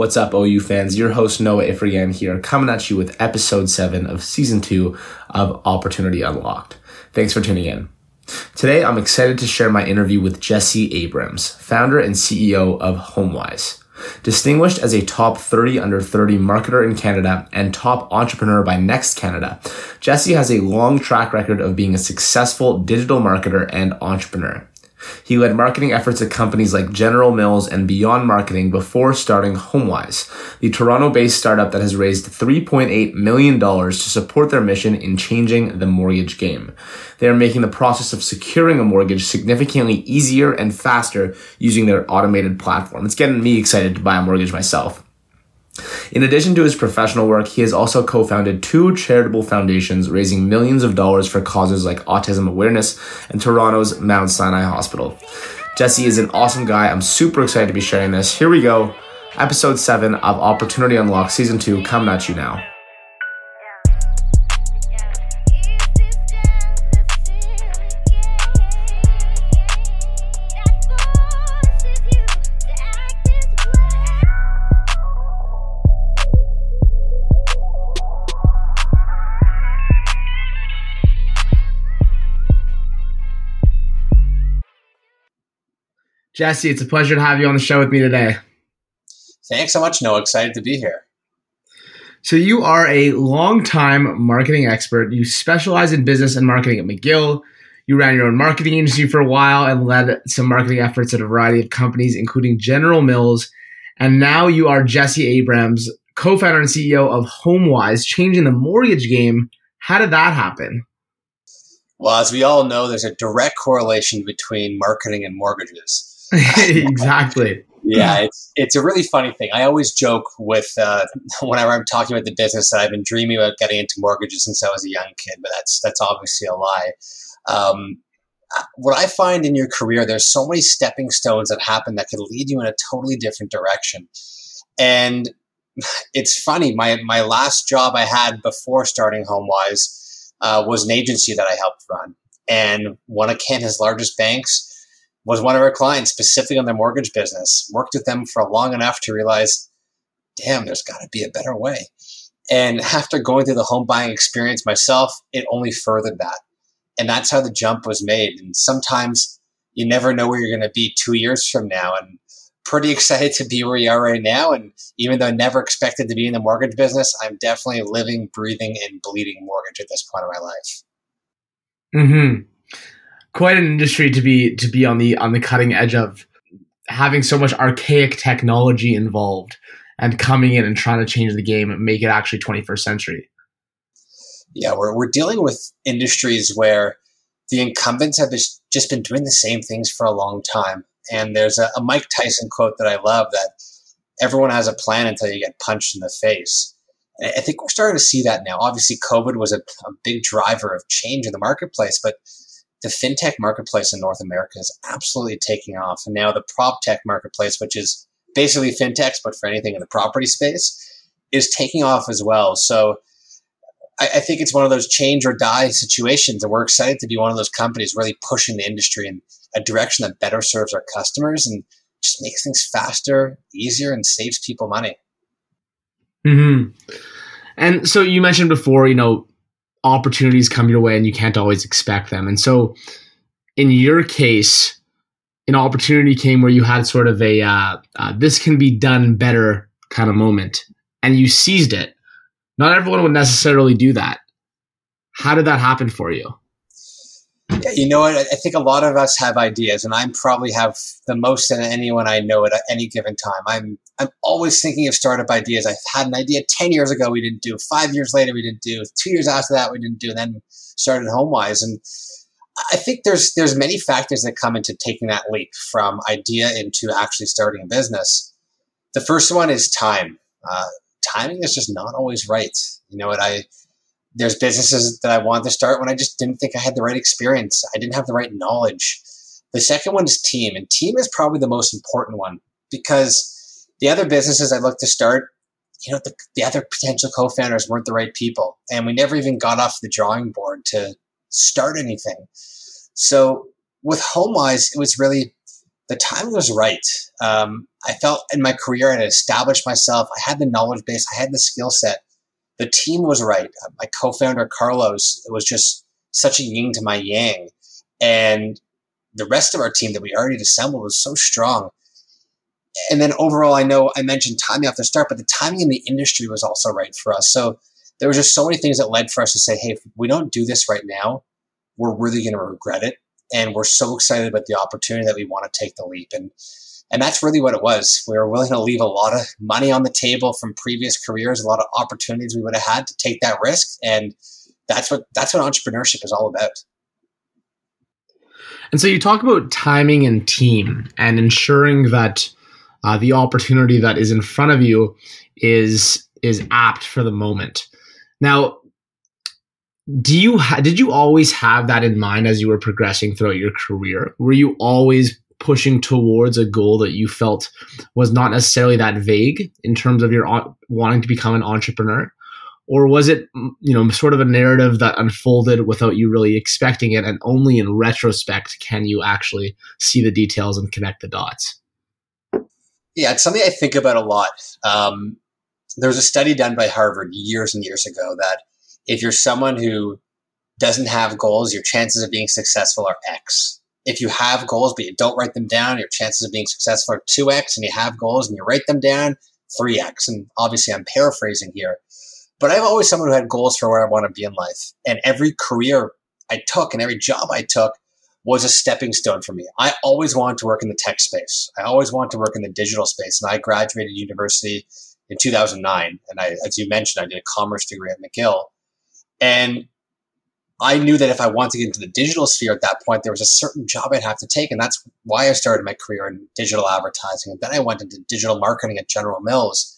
What's up, OU fans? Your host Noah Ifrigan here, coming at you with episode 7 of season 2 of Opportunity Unlocked. Thanks for tuning in. Today, I'm excited to share my interview with Jesse Abrams, founder and CEO of HomeWise. Distinguished as a top 30 under 30 marketer in Canada and top entrepreneur by Next Canada, Jesse has a long track record of being a successful digital marketer and entrepreneur. He led marketing efforts at companies like General Mills and Beyond Marketing before starting HomeWise, the Toronto based startup that has raised $3.8 million to support their mission in changing the mortgage game. They are making the process of securing a mortgage significantly easier and faster using their automated platform. It's getting me excited to buy a mortgage myself. In addition to his professional work, he has also co founded two charitable foundations raising millions of dollars for causes like autism awareness and Toronto's Mount Sinai Hospital. Jesse is an awesome guy. I'm super excited to be sharing this. Here we go. Episode 7 of Opportunity Unlocked Season 2 coming at you now. Jesse, it's a pleasure to have you on the show with me today. Thanks so much, Noah. Excited to be here. So, you are a long-time marketing expert. You specialize in business and marketing at McGill. You ran your own marketing agency for a while and led some marketing efforts at a variety of companies, including General Mills. And now you are Jesse Abrams, co founder and CEO of HomeWise, changing the mortgage game. How did that happen? Well, as we all know, there's a direct correlation between marketing and mortgages. exactly. yeah, it's it's a really funny thing. I always joke with uh, whenever I'm talking about the business that I've been dreaming about getting into mortgages since I was a young kid, but that's that's obviously a lie. Um, what I find in your career, there's so many stepping stones that happen that could lead you in a totally different direction. And it's funny, my my last job I had before starting HomeWise uh, was an agency that I helped run, and one of Canada's largest banks was one of our clients specifically on their mortgage business. Worked with them for long enough to realize, damn, there's got to be a better way. And after going through the home buying experience myself, it only furthered that. And that's how the jump was made. And sometimes you never know where you're going to be two years from now. And pretty excited to be where you are right now. And even though I never expected to be in the mortgage business, I'm definitely living, breathing, and bleeding mortgage at this point of my life. Hmm quite an industry to be to be on the on the cutting edge of having so much archaic technology involved and coming in and trying to change the game and make it actually 21st century. Yeah, we're, we're dealing with industries where the incumbents have just been doing the same things for a long time. And there's a, a Mike Tyson quote that I love that everyone has a plan until you get punched in the face. I think we're starting to see that now. Obviously, COVID was a, a big driver of change in the marketplace, but the fintech marketplace in North America is absolutely taking off. And now the prop tech marketplace, which is basically fintechs, but for anything in the property space, is taking off as well. So I, I, think it's one of those change or die situations. And we're excited to be one of those companies really pushing the industry in a direction that better serves our customers and just makes things faster, easier, and saves people money. Hmm. And so you mentioned before, you know, opportunities come your way and you can't always expect them. And so, in your case, an opportunity came where you had sort of a uh, uh, this can be done better kind of moment, and you seized it. Not everyone would necessarily do that. How did that happen for you? You know what? I think a lot of us have ideas, and I probably have the most than anyone I know at any given time. I'm I'm always thinking of startup ideas. I had an idea ten years ago, we didn't do. Five years later, we didn't do. Two years after that, we didn't do. And then started HomeWise, and I think there's there's many factors that come into taking that leap from idea into actually starting a business. The first one is time. Uh, timing is just not always right. You know what I there's businesses that I wanted to start when I just didn't think I had the right experience. I didn't have the right knowledge. The second one is team, and team is probably the most important one because the other businesses I looked to start, you know, the, the other potential co-founders weren't the right people, and we never even got off the drawing board to start anything. So with HomeWise, it was really the time was right. Um, I felt in my career I had established myself. I had the knowledge base. I had the skill set. The team was right. My co-founder Carlos was just such a yin to my yang, and the rest of our team that we already assembled was so strong. And then overall, I know I mentioned timing off the start, but the timing in the industry was also right for us. So there was just so many things that led for us to say, hey, if we don't do this right now, we're really going to regret it. And we're so excited about the opportunity that we want to take the leap. And and that's really what it was. We were willing to leave a lot of money on the table from previous careers, a lot of opportunities we would have had to take that risk. And that's what that's what entrepreneurship is all about. And so you talk about timing and team and ensuring that uh, the opportunity that is in front of you is is apt for the moment. Now, do you ha- did you always have that in mind as you were progressing throughout your career? Were you always pushing towards a goal that you felt was not necessarily that vague in terms of your wanting to become an entrepreneur? Or was it, you know, sort of a narrative that unfolded without you really expecting it, and only in retrospect can you actually see the details and connect the dots? Yeah, it's something I think about a lot. Um, there was a study done by Harvard years and years ago that if you're someone who doesn't have goals, your chances of being successful are X. If you have goals but you don't write them down, your chances of being successful are 2X, and you have goals and you write them down, 3X. And obviously, I'm paraphrasing here. But I'm always someone who had goals for where I want to be in life. And every career I took and every job I took was a stepping stone for me. I always wanted to work in the tech space. I always wanted to work in the digital space. And I graduated university in 2009. And I, as you mentioned, I did a commerce degree at McGill. And I knew that if I wanted to get into the digital sphere at that point, there was a certain job I'd have to take. And that's why I started my career in digital advertising. And then I went into digital marketing at General Mills.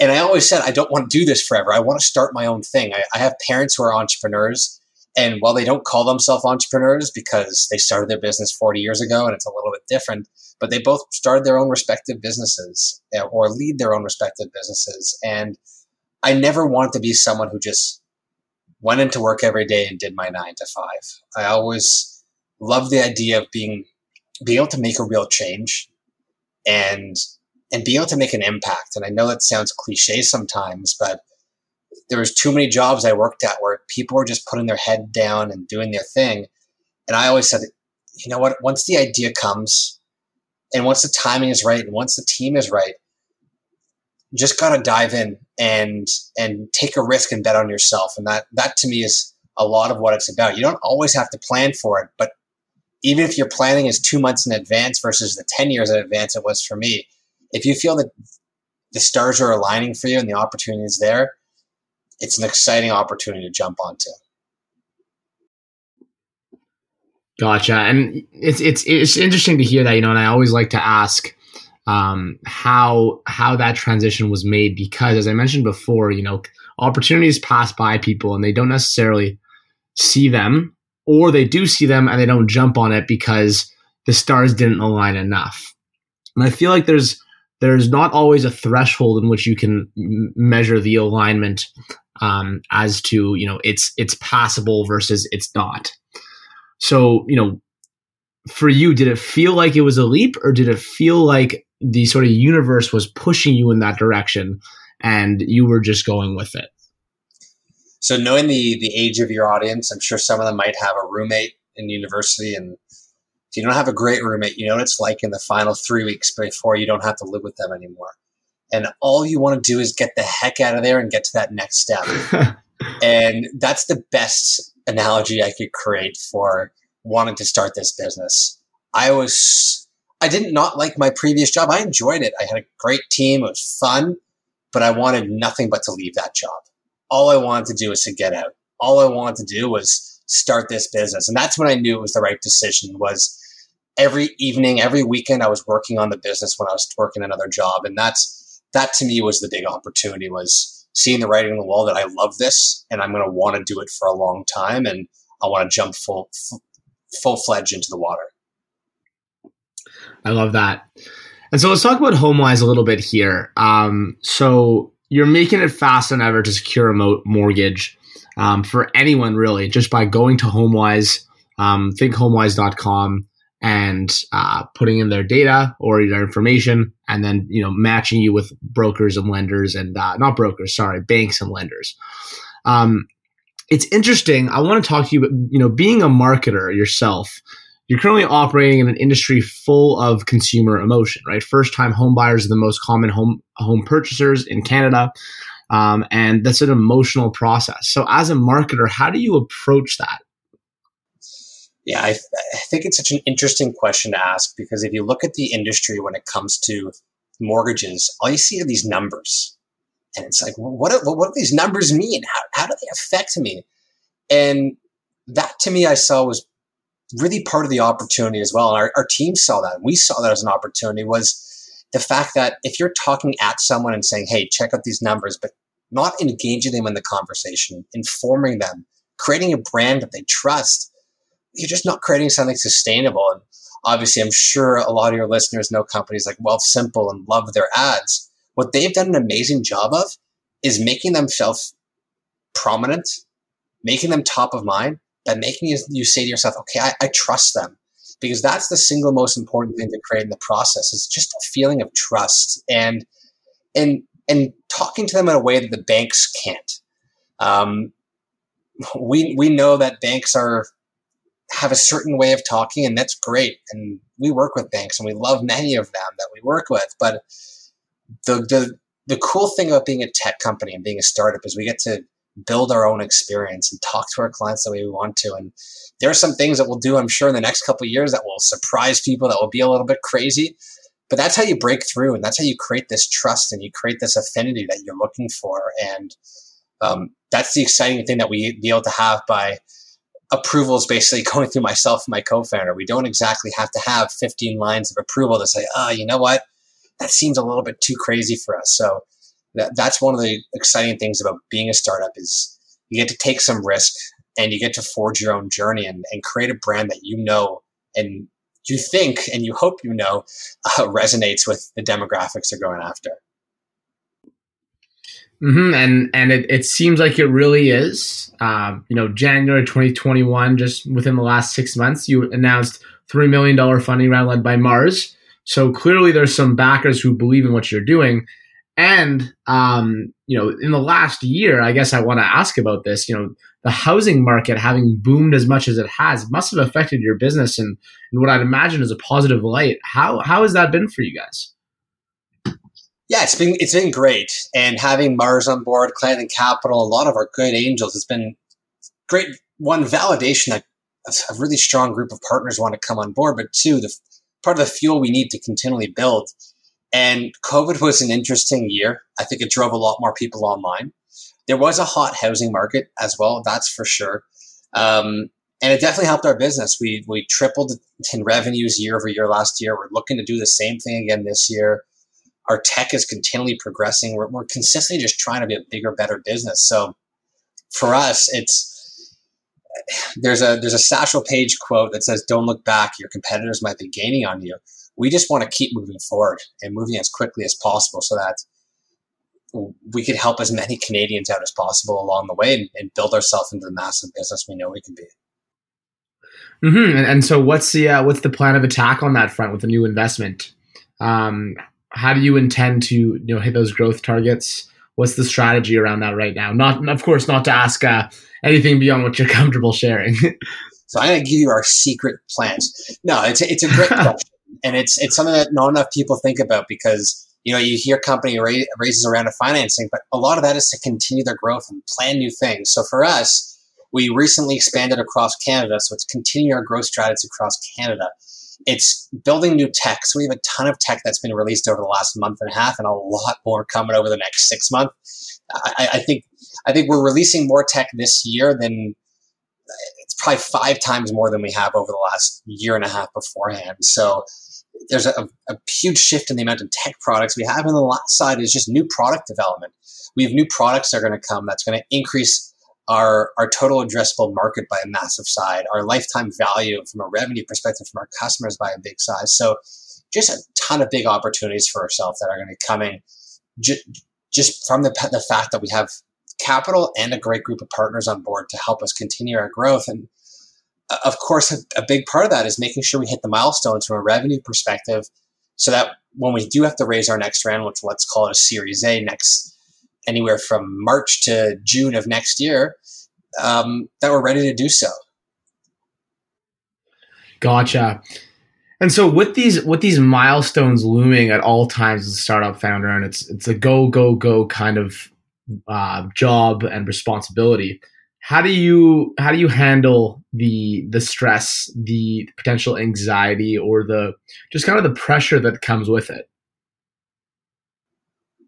And I always said, I don't want to do this forever. I want to start my own thing. I, I have parents who are entrepreneurs. And while they don't call themselves entrepreneurs because they started their business 40 years ago and it's a little bit different, but they both started their own respective businesses eh, or lead their own respective businesses. And I never wanted to be someone who just went into work every day and did my nine to five. I always loved the idea of being being able to make a real change and and be able to make an impact. And I know that sounds cliche sometimes, but there was too many jobs I worked at where people were just putting their head down and doing their thing. And I always said, you know what, once the idea comes and once the timing is right and once the team is right, just gotta dive in and and take a risk and bet on yourself. And that that to me is a lot of what it's about. You don't always have to plan for it, but even if your planning is two months in advance versus the 10 years in advance it was for me, if you feel that the stars are aligning for you and the opportunity is there, it's an exciting opportunity to jump onto. Gotcha. And it's it's it's interesting to hear that, you know, and I always like to ask um, how how that transition was made because as I mentioned before, you know, opportunities pass by people and they don't necessarily see them or they do see them and they don't jump on it because the stars didn't align enough. And I feel like there's there's not always a threshold in which you can measure the alignment um, as to you know it's it's passable versus it's not. So you know, for you, did it feel like it was a leap, or did it feel like the sort of universe was pushing you in that direction and you were just going with it. So knowing the the age of your audience i'm sure some of them might have a roommate in university and if you don't have a great roommate you know what it's like in the final three weeks before you don't have to live with them anymore. And all you want to do is get the heck out of there and get to that next step. And that's the best analogy i could create for wanting to start this business. I was I didn't not like my previous job. I enjoyed it. I had a great team. It was fun, but I wanted nothing but to leave that job. All I wanted to do was to get out. All I wanted to do was start this business. And that's when I knew it was the right decision was every evening, every weekend I was working on the business when I was working another job. And that's that to me was the big opportunity was seeing the writing on the wall that I love this and I'm going to want to do it for a long time and I want to jump full full fledged into the water. I love that. And so let's talk about HomeWise a little bit here. Um, so you're making it fast than ever to secure a mo- mortgage um, for anyone really, just by going to HomeWise, um, thinkhomewise.com and uh, putting in their data or their information and then you know matching you with brokers and lenders and uh, not brokers sorry banks and lenders um, it's interesting i want to talk to you you know being a marketer yourself you're currently operating in an industry full of consumer emotion right first time home buyers are the most common home home purchasers in canada um, and that's an emotional process so as a marketer how do you approach that yeah, I, I think it's such an interesting question to ask because if you look at the industry when it comes to mortgages, all you see are these numbers. And it's like, what, what, what do these numbers mean? How, how do they affect me? And that to me, I saw was really part of the opportunity as well. And our, our team saw that. We saw that as an opportunity was the fact that if you're talking at someone and saying, hey, check out these numbers, but not engaging them in the conversation, informing them, creating a brand that they trust, you're just not creating something sustainable. And obviously, I'm sure a lot of your listeners know companies like Wealthsimple and love their ads. What they've done an amazing job of is making themselves prominent, making them top of mind, by making you, you say to yourself, okay, I, I trust them. Because that's the single most important thing to create in the process is just a feeling of trust and and and talking to them in a way that the banks can't. Um, we we know that banks are have a certain way of talking, and that's great. And we work with banks, and we love many of them that we work with. But the the the cool thing about being a tech company and being a startup is we get to build our own experience and talk to our clients the way we want to. And there are some things that we'll do, I'm sure, in the next couple years that will surprise people, that will be a little bit crazy. But that's how you break through, and that's how you create this trust and you create this affinity that you're looking for. And um, that's the exciting thing that we be able to have by approvals basically going through myself and my co-founder. We don't exactly have to have 15 lines of approval to say, oh, you know what? That seems a little bit too crazy for us. So that, that's one of the exciting things about being a startup is you get to take some risk and you get to forge your own journey and, and create a brand that you know and you think and you hope you know uh, resonates with the demographics they're going after. Mm-hmm. And and it, it seems like it really is. Um, you know, January 2021, just within the last six months, you announced three million dollar funding round led by Mars. So clearly, there's some backers who believe in what you're doing. And um, you know, in the last year, I guess I want to ask about this. You know, the housing market having boomed as much as it has must have affected your business and, what I'd imagine is a positive light. How how has that been for you guys? Yeah, it's been it's been great, and having Mars on board, Clanton Capital, a lot of our good angels, it's been great. One validation that a really strong group of partners want to come on board, but two, the part of the fuel we need to continually build. And COVID was an interesting year. I think it drove a lot more people online. There was a hot housing market as well, that's for sure. Um, and it definitely helped our business. We we tripled in revenues year over year last year. We're looking to do the same thing again this year our tech is continually progressing. We're, we're consistently just trying to be a bigger, better business. So for us, it's there's a there's a Satchel Paige quote that says, "Don't look back. Your competitors might be gaining on you." We just want to keep moving forward and moving as quickly as possible, so that we could help as many Canadians out as possible along the way and, and build ourselves into the massive business we know we can be. Mm-hmm. And, and, so, what's the uh, what's the plan of attack on that front with the new investment? Um, how do you intend to you know hit those growth targets? What's the strategy around that right now? Not, of course, not to ask uh, anything beyond what you're comfortable sharing. so I'm going to give you our secret plans. No, it's a, it's a great question, and it's it's something that not enough people think about because you know you hear company ra- raises around of financing, but a lot of that is to continue their growth and plan new things. So for us, we recently expanded across Canada, so it's continuing our growth strategies across Canada it's building new tech. So we have a ton of tech that's been released over the last month and a half, and a lot more coming over the next six months. I, I think I think we're releasing more tech this year than it's probably five times more than we have over the last year and a half beforehand. So there's a, a, huge shift in the amount of tech products we have. And the last side is just new product development. We have new products that are going to come that's going to increase our, our total addressable market by a massive side, our lifetime value from a revenue perspective from our customers by a big size. So just a ton of big opportunities for ourselves that are going to be coming just, just from the, the fact that we have capital and a great group of partners on board to help us continue our growth. And of course, a, a big part of that is making sure we hit the milestones from a revenue perspective so that when we do have to raise our next round, which let's call it a Series A next, anywhere from March to June of next year, um, that we're ready to do so. Gotcha. And so with these with these milestones looming at all times as a startup founder, and it's it's a go go go kind of uh, job and responsibility. How do you how do you handle the the stress, the potential anxiety, or the just kind of the pressure that comes with it?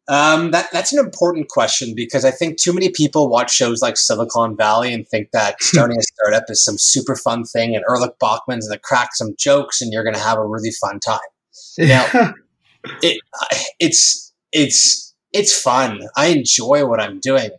Um, that that's an important question because I think too many people watch shows like Silicon Valley and think that starting a startup is some super fun thing, and Erlich Bachman's going to crack some jokes, and you're going to have a really fun time. Now, it, it's it's it's fun. I enjoy what I'm doing,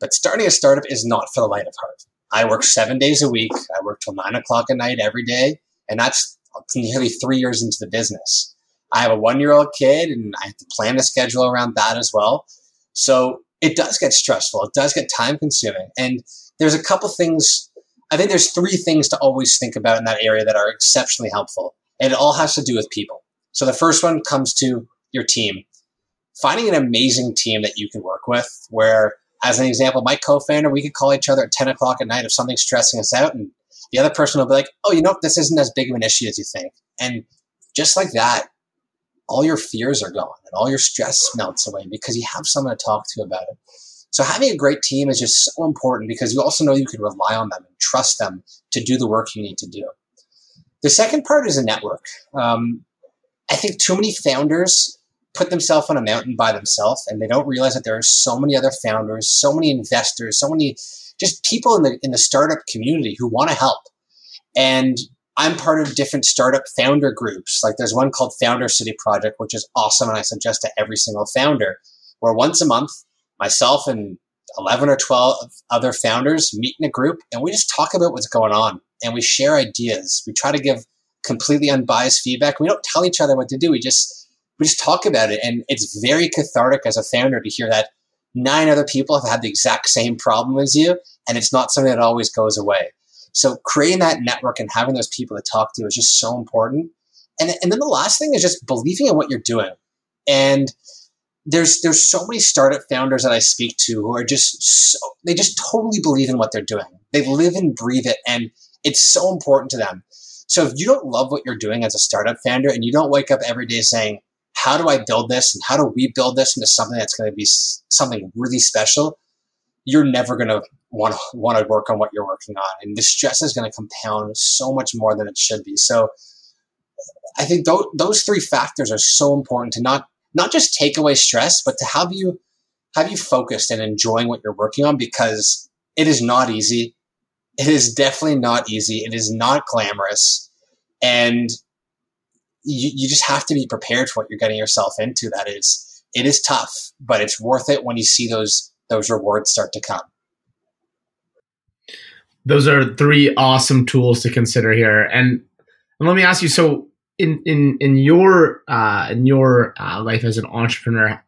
but starting a startup is not for the light of heart. I work seven days a week. I work till nine o'clock at night every day, and that's nearly three years into the business. I have a one year old kid and I have to plan a schedule around that as well. So it does get stressful. It does get time consuming. And there's a couple things, I think there's three things to always think about in that area that are exceptionally helpful. And it all has to do with people. So the first one comes to your team. Finding an amazing team that you can work with, where, as an example, my co founder, we could call each other at 10 o'clock at night if something's stressing us out. And the other person will be like, oh, you know, this isn't as big of an issue as you think. And just like that, all your fears are gone and all your stress melts away because you have someone to talk to about it. So having a great team is just so important because you also know you can rely on them and trust them to do the work you need to do. The second part is a network. Um, I think too many founders put themselves on a mountain by themselves and they don't realize that there are so many other founders, so many investors, so many just people in the in the startup community who want to help. And I'm part of different startup founder groups. Like there's one called Founder City Project, which is awesome. And I suggest to every single founder where once a month, myself and 11 or 12 other founders meet in a group and we just talk about what's going on and we share ideas. We try to give completely unbiased feedback. We don't tell each other what to do. We just, we just talk about it. And it's very cathartic as a founder to hear that nine other people have had the exact same problem as you. And it's not something that always goes away. So creating that network and having those people to talk to is just so important. And, and then the last thing is just believing in what you're doing. And there's there's so many startup founders that I speak to who are just so, they just totally believe in what they're doing. They live and breathe it, and it's so important to them. So if you don't love what you're doing as a startup founder, and you don't wake up every day saying, "How do I build this?" and "How do we build this into something that's going to be something really special?" you're never going to want to want to work on what you're working on, and the stress is going to compound so much more than it should be. So, I think those those three factors are so important to not not just take away stress, but to have you have you focused and enjoying what you're working on because it is not easy. It is definitely not easy. It is not glamorous, and you, you just have to be prepared for what you're getting yourself into. That is, it is tough, but it's worth it when you see those those rewards start to come. Those are three awesome tools to consider here. And, and let me ask you, so in in in your uh, in your uh, life as an entrepreneur,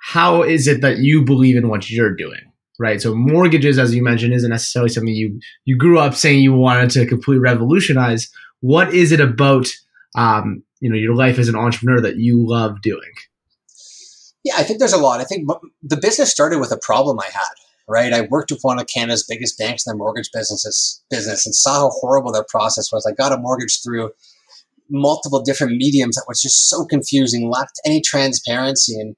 how is it that you believe in what you're doing? Right. So mortgages, as you mentioned, isn't necessarily something you you grew up saying you wanted to completely revolutionize. What is it about um, you know your life as an entrepreneur that you love doing? Yeah, I think there's a lot. I think the business started with a problem I had. Right, I worked with one of Canada's biggest banks in the mortgage businesses business and saw how horrible their process was. I got a mortgage through multiple different mediums that was just so confusing, lacked any transparency, and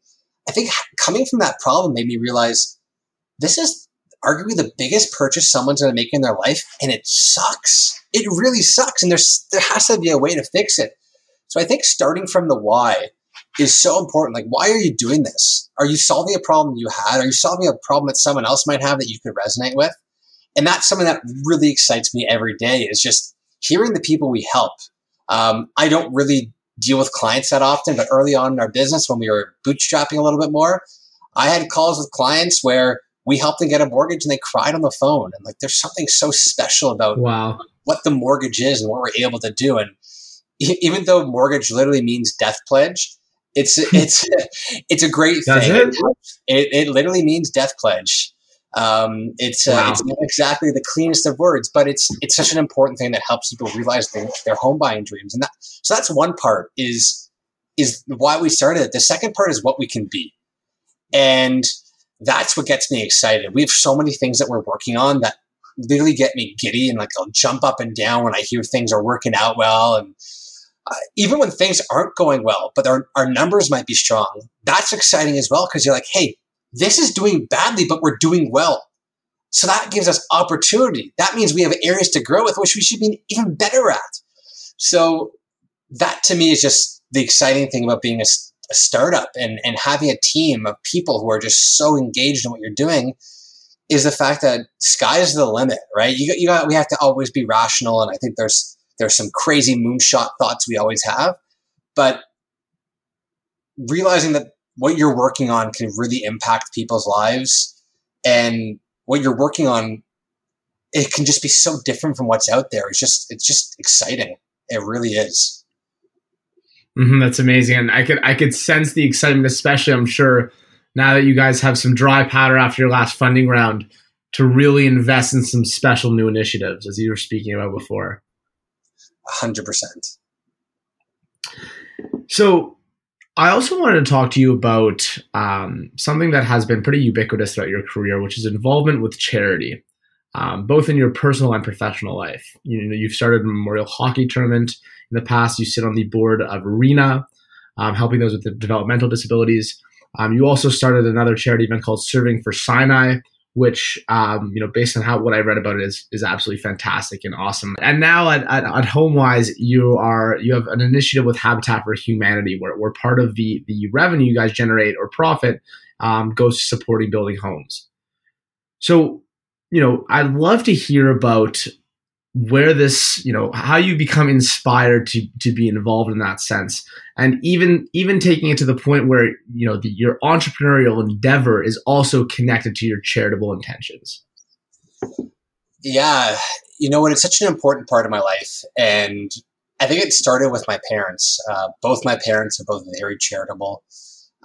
I think coming from that problem made me realize this is arguably the biggest purchase someone's going to make in their life, and it sucks. It really sucks, and there's there has to be a way to fix it. So I think starting from the why is so important. Like, why are you doing this? Are you solving a problem you had? Are you solving a problem that someone else might have that you could resonate with? And that's something that really excites me every day is just hearing the people we help. Um, I don't really deal with clients that often, but early on in our business, when we were bootstrapping a little bit more, I had calls with clients where we helped them get a mortgage and they cried on the phone. And like, there's something so special about wow. what the mortgage is and what we're able to do. And even though mortgage literally means death pledge, it's it's it's a great Does thing. It? it? It, literally means death pledge. Um, it's, uh, wow. it's not exactly the cleanest of words, but it's it's such an important thing that helps people realize their, their home buying dreams. And that, so that's one part is is why we started it. The second part is what we can be, and that's what gets me excited. We have so many things that we're working on that literally get me giddy and like I'll jump up and down when I hear things are working out well and uh, even when things aren't going well, but our, our numbers might be strong. That's exciting as well because you're like, hey, this is doing badly, but we're doing well. So that gives us opportunity. That means we have areas to grow with, which we should be even better at. So that to me is just the exciting thing about being a, a startup and, and having a team of people who are just so engaged in what you're doing is the fact that sky's the limit, right? You, you got, we have to always be rational. And I think there's, there's some crazy moonshot thoughts we always have, but realizing that what you're working on can really impact people's lives and what you're working on it can just be so different from what's out there it's just it's just exciting it really is mm-hmm, that's amazing. And i could i could sense the excitement especially i'm sure now that you guys have some dry powder after your last funding round to really invest in some special new initiatives as you were speaking about before. 100% so I also wanted to talk to you about um, something that has been pretty ubiquitous throughout your career, which is involvement with charity, um, both in your personal and professional life. You know, you've started a memorial hockey tournament in the past. You sit on the board of Reena, um, helping those with developmental disabilities. Um, you also started another charity event called Serving for Sinai, which um, you know based on how what I read about it is is absolutely fantastic and awesome. And now at, at, at HomeWise, you are you have an initiative with Habitat for Humanity where, where part of the the revenue you guys generate or profit um, goes to supporting building homes. So you know I'd love to hear about where this you know how you become inspired to to be involved in that sense. And even even taking it to the point where you know the, your entrepreneurial endeavor is also connected to your charitable intentions. Yeah. You know what? It's such an important part of my life. And i think it started with my parents. Uh, both my parents are both very charitable.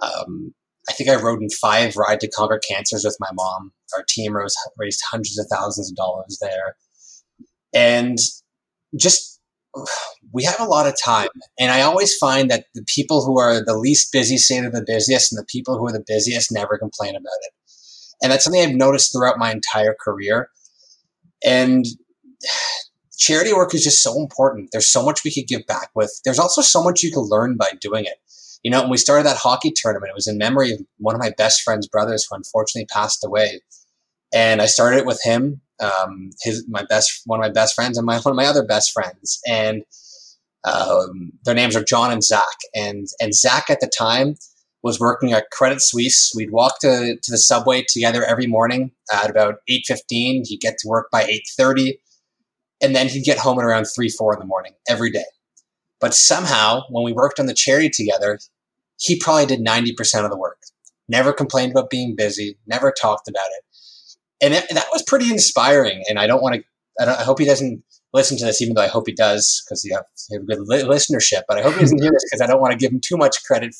Um, i think i rode in five ride to conquer cancers with my mom. Our team raised hundreds of thousands of dollars there and just we have a lot of time. And i always find that the people who are the least busy say they're the busiest and the people who are the busiest never complain about it. And that's something i've noticed throughout my entire career. And charity work is just so important. There's so much we could give back with. There's also so much you can learn by doing it. You know when we started that hockey tournament it was in memory of one of my best friend's brothers who unfortunately passed away. And i started it with him um, his my best one of my best friends and my one of my other best friends, and um, their names are John and Zach. And and Zach at the time was working at Credit Suisse. We'd walk to, to the subway together every morning at about eight fifteen. He'd get to work by eight thirty, and then he'd get home at around three four in the morning every day. But somehow, when we worked on the charity together, he probably did ninety percent of the work. Never complained about being busy. Never talked about it and it, that was pretty inspiring. And I don't want to. I, I, hope he doesn't listen to this, even though I hope he does, because you have, you have good li- listenership. But I hope he doesn't hear this because I don't want to give him too much credit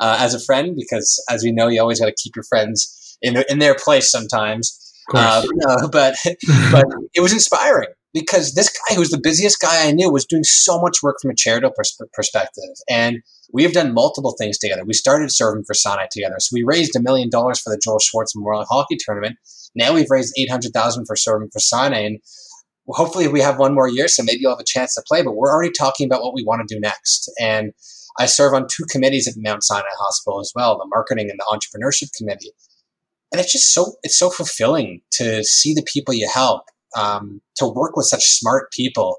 uh, as a friend, because as we know, you always got to keep your friends in in their place sometimes. Uh, but but it was inspiring because this guy, who was the busiest guy I knew, was doing so much work from a charitable pers- perspective, and we have done multiple things together. We started serving for Sinai together, so we raised a million dollars for the Joel Schwartz Memorial Hockey Tournament now we've raised 800,000 for serving for Sinai. And hopefully we have one more year, so maybe you'll have a chance to play. But we're already talking about what we want to do next. And I serve on two committees at Mount Sinai Hospital as well, the marketing and the entrepreneurship committee. And it's just so it's so fulfilling to see the people you help, um, to work with such smart people.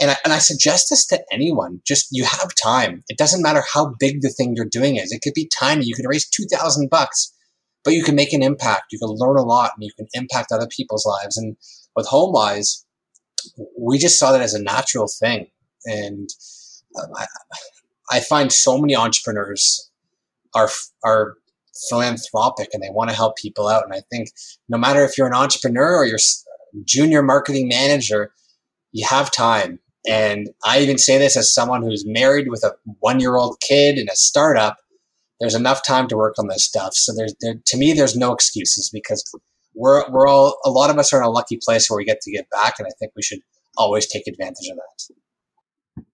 And I, and I suggest this to anyone. Just you have time. It doesn't matter how big the thing you're doing is. It could be tiny. You could raise two thousand bucks but you can make an impact. You can learn a lot and you can impact other people's lives. And with HomeWise, we just saw that as a natural thing. And um, I, I find so many entrepreneurs are, are philanthropic and they want to help people out. And I think no matter if you're an entrepreneur or you're junior marketing manager, you have time. And I even say this as someone who's married with a one year old kid and a startup there's enough time to work on this stuff. So there's there, to me, there's no excuses because we're we're all a lot of us are in a lucky place where we get to give back, and I think we should always take advantage of that.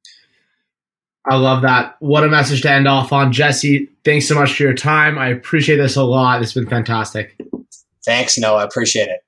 I love that. What a message to end off on, Jesse. Thanks so much for your time. I appreciate this a lot. It's been fantastic. Thanks, Noah. I appreciate it.